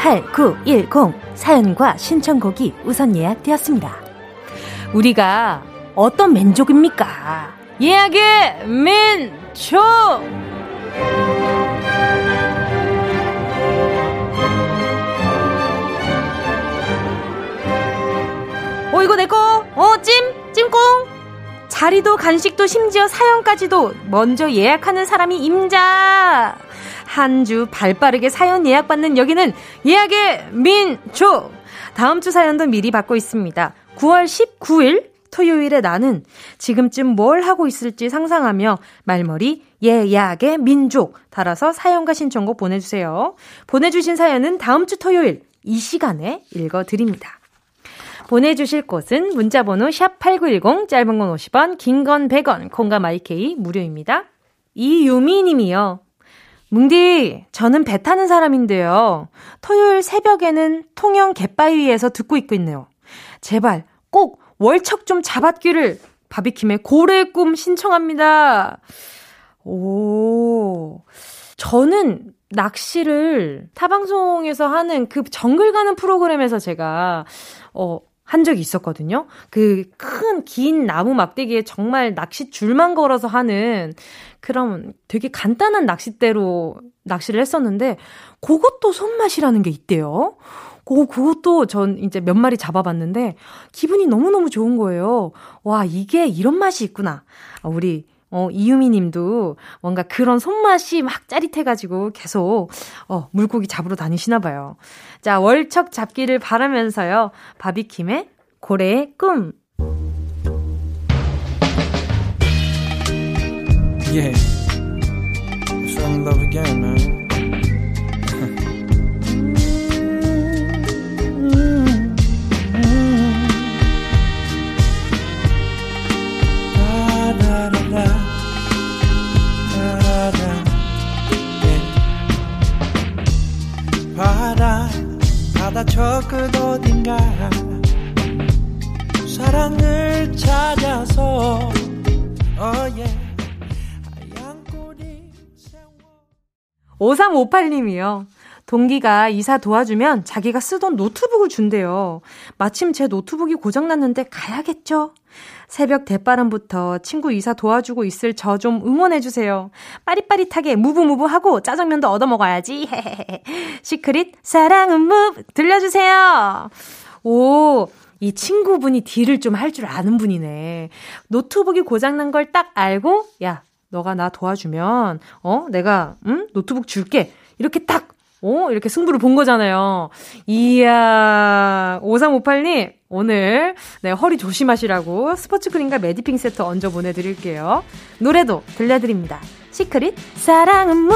8910 사연과 신청곡이 우선 예약되었습니다. 우리가 어떤 민족입니까? 예약의 민족! 어, 이거 내꺼? 어, 찜? 찜꽁? 자리도 간식도 심지어 사연까지도 먼저 예약하는 사람이 임자! 한 주 발빠르게 사연 예약받는 여기는 예약의 민족! 다음 주 사연도 미리 받고 있습니다. 9월 19일 토요일에 나는 지금쯤 뭘 하고 있을지 상상하며 말머리 예약의 민족 달아서 사연과 신청곡 보내주세요. 보내주신 사연은 다음 주 토요일 이 시간에 읽어드립니다. 보내주실 곳은 문자번호 샵8910, 짧은 건 50원, 긴 건 100원, 콩과 마이케이 무료입니다. 이유미 님이요. 뭉디, 저는 배 타는 사람인데요. 토요일 새벽에는 통영 갯바위에서 듣고 있고 있네요. 제발 꼭 월척 좀 잡았기를 바비킴의 고래의 꿈 신청합니다. 오, 저는 낚시를 타방송에서 하는 그 정글 가는 프로그램에서 제가, 어, 한 적이 있었거든요. 그 큰 긴 나무 막대기에 정말 낚시 줄만 걸어서 하는 그런 되게 간단한 낚싯대로 낚시를 했었는데 그것도 손맛이라는 게 있대요. 그, 그것도 전 이제 몇 마리 잡아봤는데 기분이 너무너무 좋은 거예요. 와, 이게 이런 맛이 있구나. 아, 우리 어, 이유미 님도 뭔가 그런 손맛이 막 짜릿해가지고 계속, 어, 물고기 잡으러 다니시나 봐요. 자, 월척 잡기를 바라면서요. 바비킴의 고래의 꿈.
Yeah. Fell in love again, man. Da-da-da-da. 바다 저 끝 어딘가 사랑을 찾아서 oh yeah. 하얀 꼬리 세워
5358님이요. 동기가 이사 도와주면 자기가 쓰던 노트북을 준대요. 마침 제 노트북이 고장났는데 가야겠죠? 새벽 댓바람부터 친구 이사 도와주고 있을 저 좀 응원해주세요. 빠릿빠릿하게 move move하고 짜장면도 얻어먹어야지. 시크릿 사랑은 move 들려주세요. 오, 이 친구분이 deal을 좀 할 줄 아는 분이네. 노트북이 고장난 걸 딱 알고, 야, 너가 나 도와주면, 어, 내가, 응? 노트북 줄게. 이렇게 딱, 어, 이렇게 승부를 본 거잖아요. 이야, 5358님, 오늘, 네, 허리 조심하시라고 스포츠 크림과 메디핑 세트 얹어 보내드릴게요. 노래도 들려드립니다. 시크릿, 사랑은
move!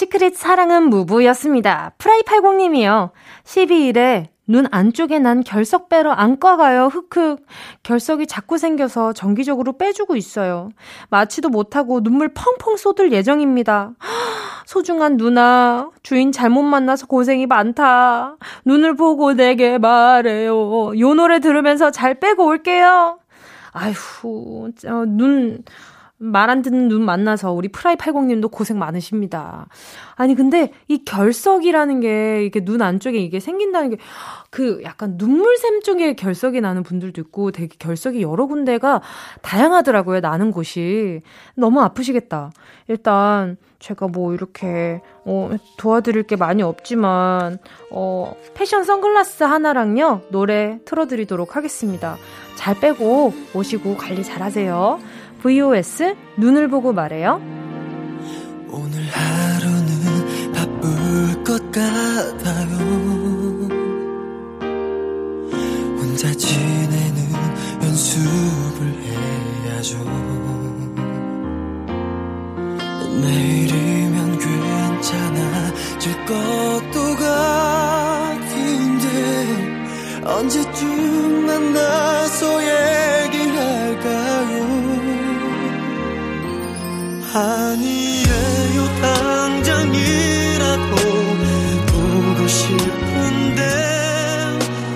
시크릿 사랑은 무브였습니다. 프라이80님이요. 12일에 눈 안쪽에 난 결석 빼러 안과 가요. 흑흑. 결석이 자꾸 생겨서 정기적으로 빼주고 있어요. 마취도 못하고 눈물 펑펑 쏟을 예정입니다. 소중한 누나, 주인 잘못 만나서 고생이 많다. 눈을 보고 내게 말해요. 요 노래 들으면서 잘 빼고 올게요. 아휴, 어, 눈, 말 안 듣는 눈 만나서 우리 프라이80님도 고생 많으십니다. 아니, 근데 이 결석이라는 게 이게 눈 안쪽에 이게 생긴다는 게 그 약간 눈물샘 쪽에 결석이 나는 분들도 있고 되게 결석이 여러 군데가 다양하더라고요. 나는 곳이. 너무 아프시겠다. 일단 제가 뭐 이렇게 어 도와드릴 게 많이 없지만 어 패션 선글라스 하나랑요. 노래 틀어 드리도록 하겠습니다. 잘 빼고 오시고 관리 잘 하세요. VOS 눈을 보고 말해요.
오늘 하루는 바쁠 것 같아요 혼자 지내는 연습을 해야죠 내일이면 괜찮아질 것도 같은데 언제쯤 만나서 얘기 아니에요 당장이라도 보고 싶은데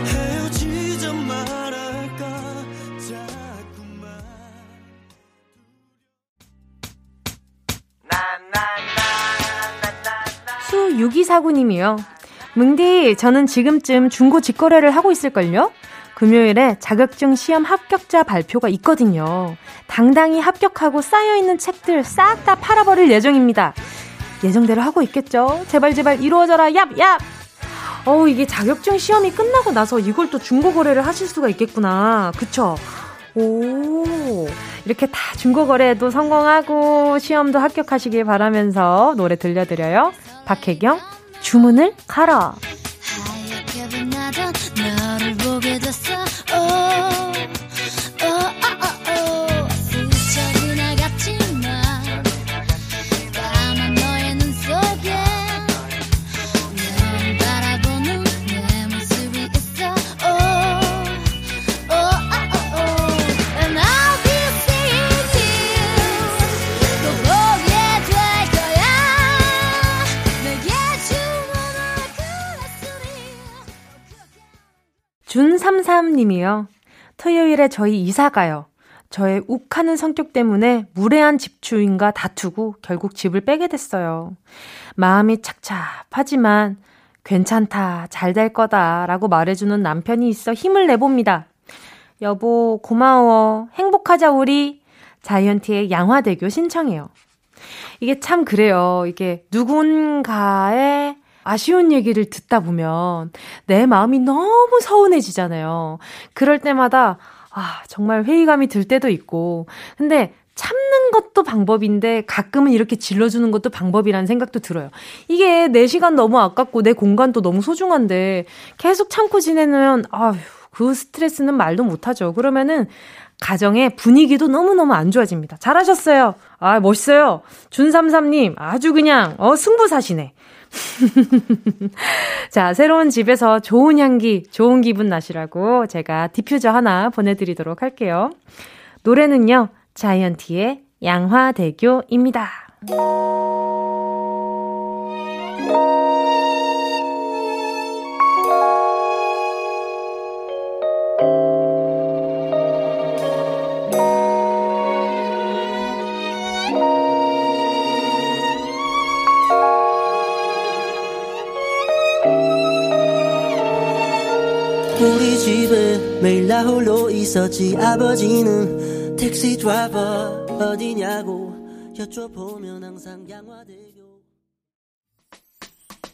헤어지자 말할까 자꾸만
수6249님이요. 뭉디, 저는 지금쯤 중고 직거래를 하고 있을걸요? 금요일에 자격증 시험 합격자 발표가 있거든요. 당당히 합격하고 쌓여있는 책들 싹 다 팔아버릴 예정입니다. 예정대로 하고 있겠죠? 제발 제발 이루어져라, 얍, 얍! 어우, 이게 자격증 시험이 끝나고 나서 이걸 또 중고 거래를 하실 수가 있겠구나. 그쵸? 오, 이렇게 다 중고거래도 성공하고 시험도 합격하시길 바라면서 노래 들려드려요. 박혜경, 주문을 걸어.
Oh,
준33님이요. 토요일에 저희 이사 가요. 저의 욱하는 성격 때문에 무례한 집주인과 다투고 결국 집을 빼게 됐어요. 마음이 착잡하지만 괜찮다, 잘 될 거다 라고 말해주는 남편이 있어 힘을 내봅니다. 여보, 고마워. 행복하자, 우리. 자이언티의 양화대교 신청해요. 이게 참 그래요. 이게 누군가의 아쉬운 얘기를 듣다 보면 내 마음이 너무 서운해지잖아요. 그럴 때마다 아, 정말 회의감이 들 때도 있고. 근데 참는 것도 방법인데 가끔은 이렇게 질러주는 것도 방법이라는 생각도 들어요. 이게 내 시간 너무 아깝고 내 공간도 너무 소중한데 계속 참고 지내면 아휴, 그 스트레스는 말도 못하죠. 그러면은 가정의 분위기도 너무너무 안 좋아집니다. 잘하셨어요. 아, 멋있어요. 준삼삼님, 아주 그냥, 어, 승부사시네. 자, 새로운 집에서 좋은 향기, 좋은 기분 나시라고 제가 디퓨저 하나 보내드리도록 할게요. 노래는요, 자이언티의 양화대교입니다.
매일 나 홀로 있었지. 아버지는 택시 드라이버 어디냐고 여쭤보면 항상 양화대교.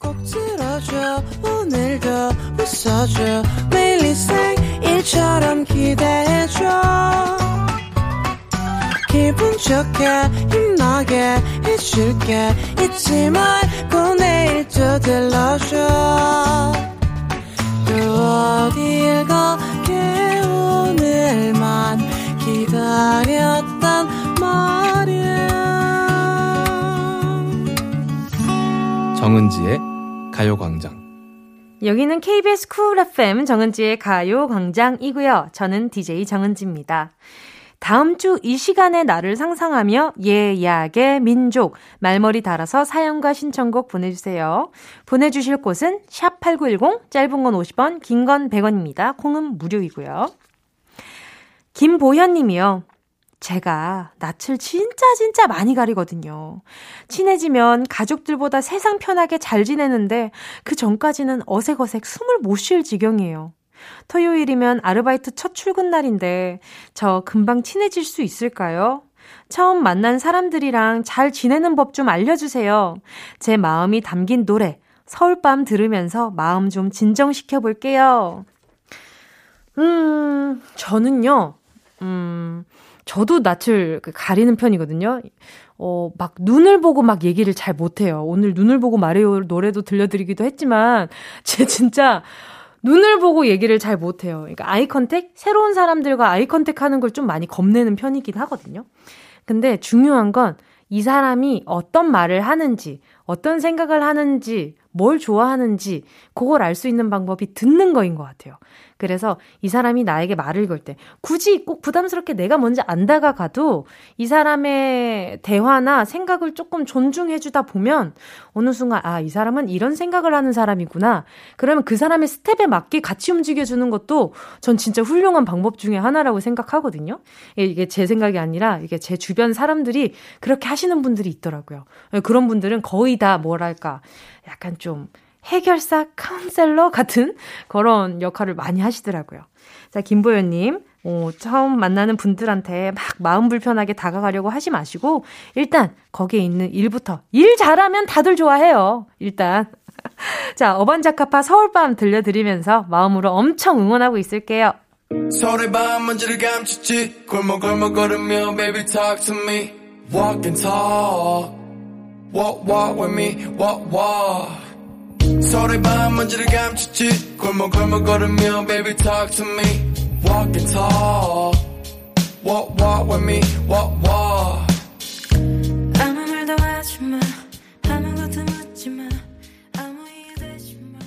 꼭 들어줘. 오늘도 웃어줘. 매일 일상일처럼 기대해줘. 기분 좋게 힘나게 해줄게. 잊지 말고 내일 또 들러줘. 또 어딜 가게 오늘만 기다렸단 말이야
정은지의 가요광장.
여기는 KBS 쿨 FM 정은지의 가요 광장이고요. 저는 DJ 정은지입니다. 다음 주 이 시간에 나를 상상하며 예약의 민족 말머리 달아서 사연과 신청곡 보내주세요. 보내주실 곳은 샵8910 짧은 건 50원 긴 건 100원입니다. 콩은 무료이고요. 김보현 님이요. 제가 낯을 진짜 진짜 많이 가리거든요. 친해지면 가족들보다 세상 편하게 잘 지내는데 그 전까지는 어색어색 숨을 못 쉴 지경이에요. 토요일이면 아르바이트 첫 출근 날인데 저 금방 친해질 수 있을까요? 처음 만난 사람들이랑 잘 지내는 법 좀 알려주세요. 제 마음이 담긴 노래 서울밤 들으면서 마음 좀 진정시켜 볼게요. 음, 저는요, 음, 저도 낯을 그 가리는 편이거든요. 어, 막 눈을 보고 막 얘기를 잘 못해요. 오늘 눈을 보고 말해요 노래도 들려드리기도 했지만, 제 진짜 눈을 보고 얘기를 잘 못해요. 그러니까 eye contact? 새로운 사람들과 eye contact 하는 걸 좀 많이 겁내는 편이긴 하거든요. 근데 중요한 건 이 사람이 어떤 말을 하는지, 어떤 생각을 하는지, 뭘 좋아하는지, 그걸 알 수 있는 방법이 듣는 거인 것 같아요. 그래서 이 사람이 나에게 말을 걸 때, 굳이 꼭 부담스럽게 내가 먼저 안 다가가도 이 사람의 대화나 생각을 조금 존중해주다 보면 어느 순간, 아, 이 사람은 이런 생각을 하는 사람이구나. 그러면 그 사람의 스텝에 맞게 같이 움직여주는 것도 전 진짜 훌륭한 방법 중에 하나라고 생각하거든요. 이게 제 생각이 아니라 이게 제 주변 사람들이 그렇게 하시는 분들이 있더라고요. 그런 분들은 거의 다 뭐랄까, 약간 좀 해결사 카운셀러 같은 그런 역할을 많이 하시더라고요. 자, 김보현님. 어, 처음 만나는 분들한테 막 마음 불편하게 다가가려고 하지 마시고, 일단, 거기에 있는 일부터. 일 잘하면 다들 좋아해요. 일단. 자, 어반자카파 서울밤 들려드리면서 마음으로 엄청 응원하고 있을게요.
서울의 밤 먼지를 감췄지 골목골목 걸으며 baby talk to me walk and talk walk walk with me walk walk 서울의 밤 먼지를 감췄지 골목골목 걸으며 baby talk to me walk and talk walk walk with me walk walk
아무 말도 하지 마 아무것도 묻지 마 아무 이유 되지 마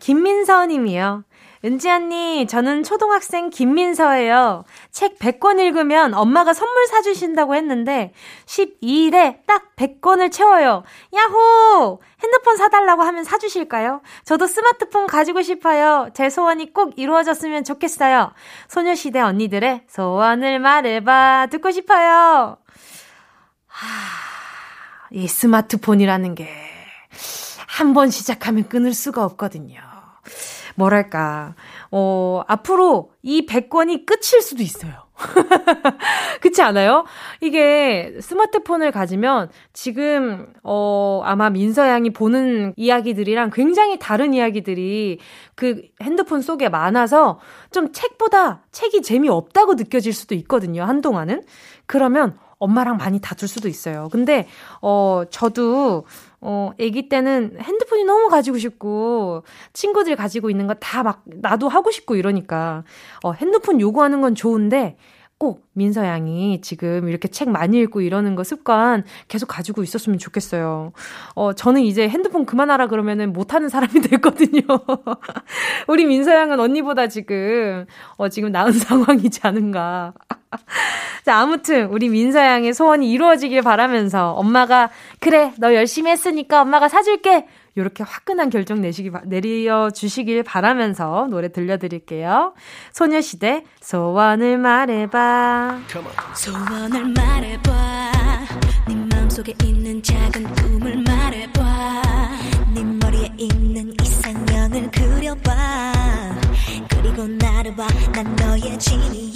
김민서 님이요. 은지 언니, 저는 초등학생 김민서예요. 책 100권 읽으면 엄마가 선물 사주신다고 했는데, 12일에 딱 100권을 채워요. 야호! 핸드폰 사달라고 하면 사주실까요? 저도 스마트폰 가지고 싶어요. 제 소원이 꼭 이루어졌으면 좋겠어요. 소녀시대 언니들의 소원을 말해봐. 듣고 싶어요. 하, 이 스마트폰이라는 게, 한 번 시작하면 끊을 수가 없거든요. 뭐랄까, 어, 앞으로 이 100권이 끝일 수도 있어요. 그렇지 않아요? 이게 스마트폰을 가지면 지금 어 아마 민서 양이 보는 이야기들이랑 굉장히 다른 이야기들이 그 핸드폰 속에 많아서 좀 책보다 책이 재미없다고 느껴질 수도 있거든요. 한동안은. 그러면 엄마랑 많이 다툴 수도 있어요. 근데 어 저도 어, 아기 때는 핸드폰이 너무 가지고 싶고, 친구들 가지고 있는 거 다 막, 나도 하고 싶고 이러니까, 어, 핸드폰 요구하는 건 좋은데, 꼭 민서 양이 지금 이렇게 책 많이 읽고 이러는 거 습관 계속 가지고 있었으면 좋겠어요. 어, 저는 이제 핸드폰 그만하라 그러면은 못하는 사람이 됐거든요. 우리 민서 양은 언니보다 지금, 어, 지금 나은 상황이지 않은가. 자, 아무튼, 우리 민서 양의 소원이 이루어지길 바라면서 엄마가, 그래, 너 열심히 했으니까 엄마가 사줄게! 요렇게 화끈한 결정 내시기, 내려 주시길 바라면서 노래 들려드릴게요. 소녀시대, 소원을 말해봐.
소원을 말해봐. 네 마음속에 있는 작은 꿈을 말해봐. 네 머리에 있는 이상형을 그려봐. 그리고 나를 봐 난 너의 진이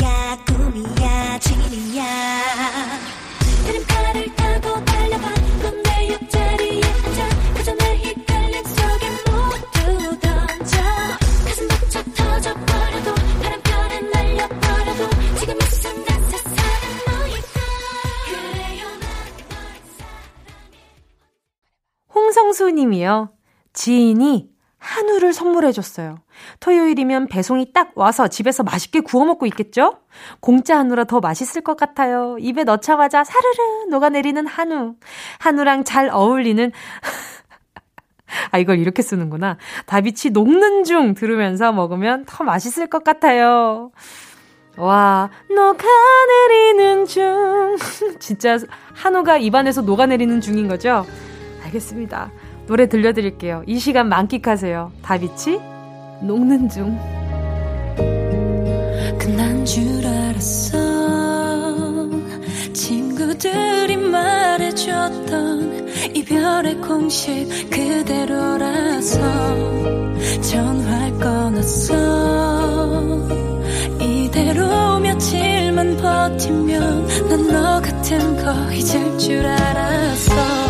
홍성수 님이요. 지인이 한우를 선물해줬어요. 토요일이면 배송이 딱 와서 집에서 맛있게 구워 먹고 있겠죠? 공짜 한우라 더 맛있을 것 같아요. 입에 넣자마자 사르르 녹아내리는 한우. 한우랑 잘 어울리는 아, 이걸 이렇게 쓰는구나. 다비치 녹는 중 들으면서 먹으면 더 맛있을 것 같아요. 와, 녹아내리는 중. 진짜 한우가 입안에서 녹아내리는 중인 거죠? 알겠습니다. 노래 들려드릴게요. 이 시간 만끽하세요. 다비치, 녹는 중.
끝난 줄 알았어 친구들이 말해줬던 이별의 공식 그대로라서 전화를 끊었어 이대로 며칠만 버티면 난 너 같은 거 잊을 줄 알았어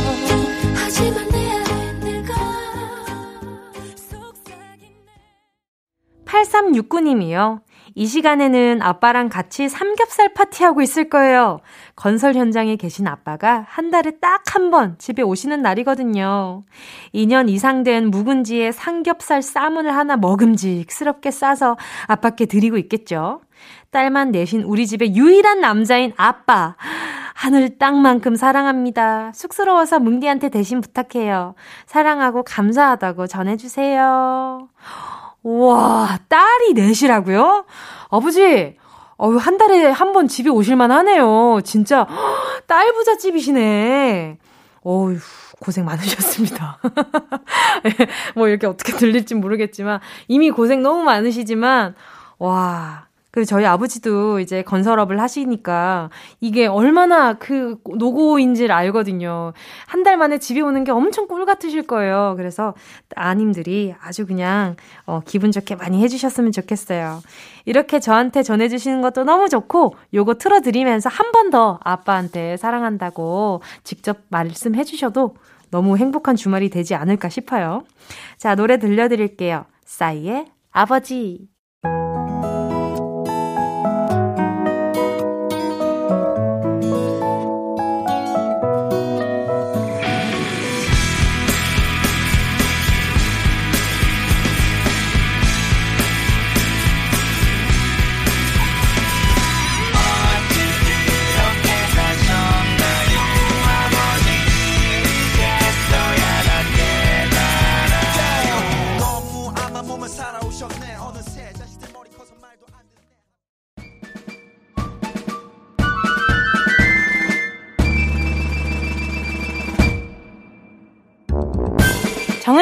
8369님이요. 이 시간에는 아빠랑 같이 삼겹살 파티하고 있을 거예요. 건설 현장에 계신 아빠가 한 달에 딱 한 번 집에 오시는 날이거든요. 2년 이상 된 묵은지에 삼겹살 쌈을 하나 먹음직스럽게 싸서 아빠께 드리고 있겠죠. 딸만 내신 우리 집의 유일한 남자인 아빠. 하늘 땅만큼 사랑합니다. 쑥스러워서 뭉디한테 대신 부탁해요. 사랑하고 감사하다고 전해주세요. 우와, 딸이 넷이라고요? 아버지, 어휴, 한 달에 한 번 집에 오실만 하네요. 진짜, 딸 부잣집이시네. 어휴, 고생 많으셨습니다. 뭐 이렇게 어떻게 들릴지 모르겠지만, 이미 고생 너무 많으시지만, 와, 그 저희 아버지도 이제 건설업을 하시니까 이게 얼마나 그 노고인지를 알거든요. 한 달 만에 집에 오는 게 엄청 꿀 같으실 거예요. 그래서 아님들이 아주 그냥 어, 기분 좋게 많이 해주셨으면 좋겠어요. 이렇게 저한테 전해주시는 것도 너무 좋고 요거 틀어드리면서 한 번 더 아빠한테 사랑한다고 직접 말씀해 주셔도 너무 행복한 주말이 되지 않을까 싶어요. 자, 노래 들려드릴게요. 싸이의 아버지.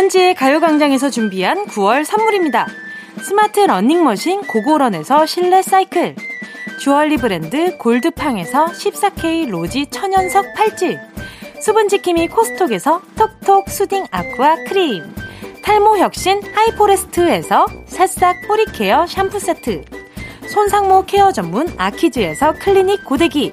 정은지의 가요광장에서 준비한 9월 선물입니다. 스마트 러닝머신 고고런에서 실내 사이클. 주얼리 브랜드 골드팡에서 14K 로지 천연석 팔찌. 수분지킴이 코스톡에서 톡톡 soothing aqua 크림. 탈모 혁신 하이포레스트에서 새싹 뿌리 care 샴푸 세트. 손상모 care 전문 아키즈에서 클리닉 고데기.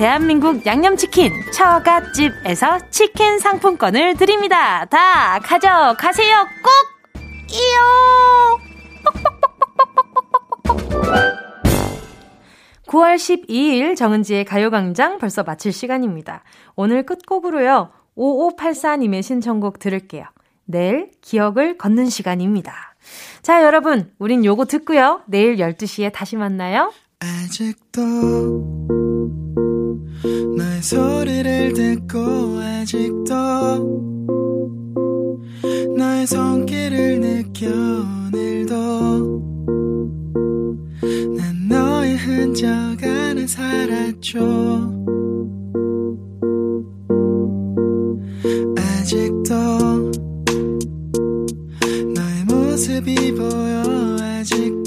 대한민국 양념치킨 처갓집에서 치킨 상품권을 드립니다. 다 가져가세요. 꼭! 이요! 9월 12일 정은지의 가요광장 벌써 마칠 시간입니다. 오늘 끝곡으로요. 5584님의 신청곡 들을게요. 내일 기억을 걷는 시간입니다. 자, 여러분, 우린 요거 듣고요. 내일 12시에 다시 만나요.
아직도 너의 소리를 듣고 아직도 너의 손길을 느껴 오늘도 난 너의 흔적 안에 살았죠. 아직도 너의 모습이 보여 아직도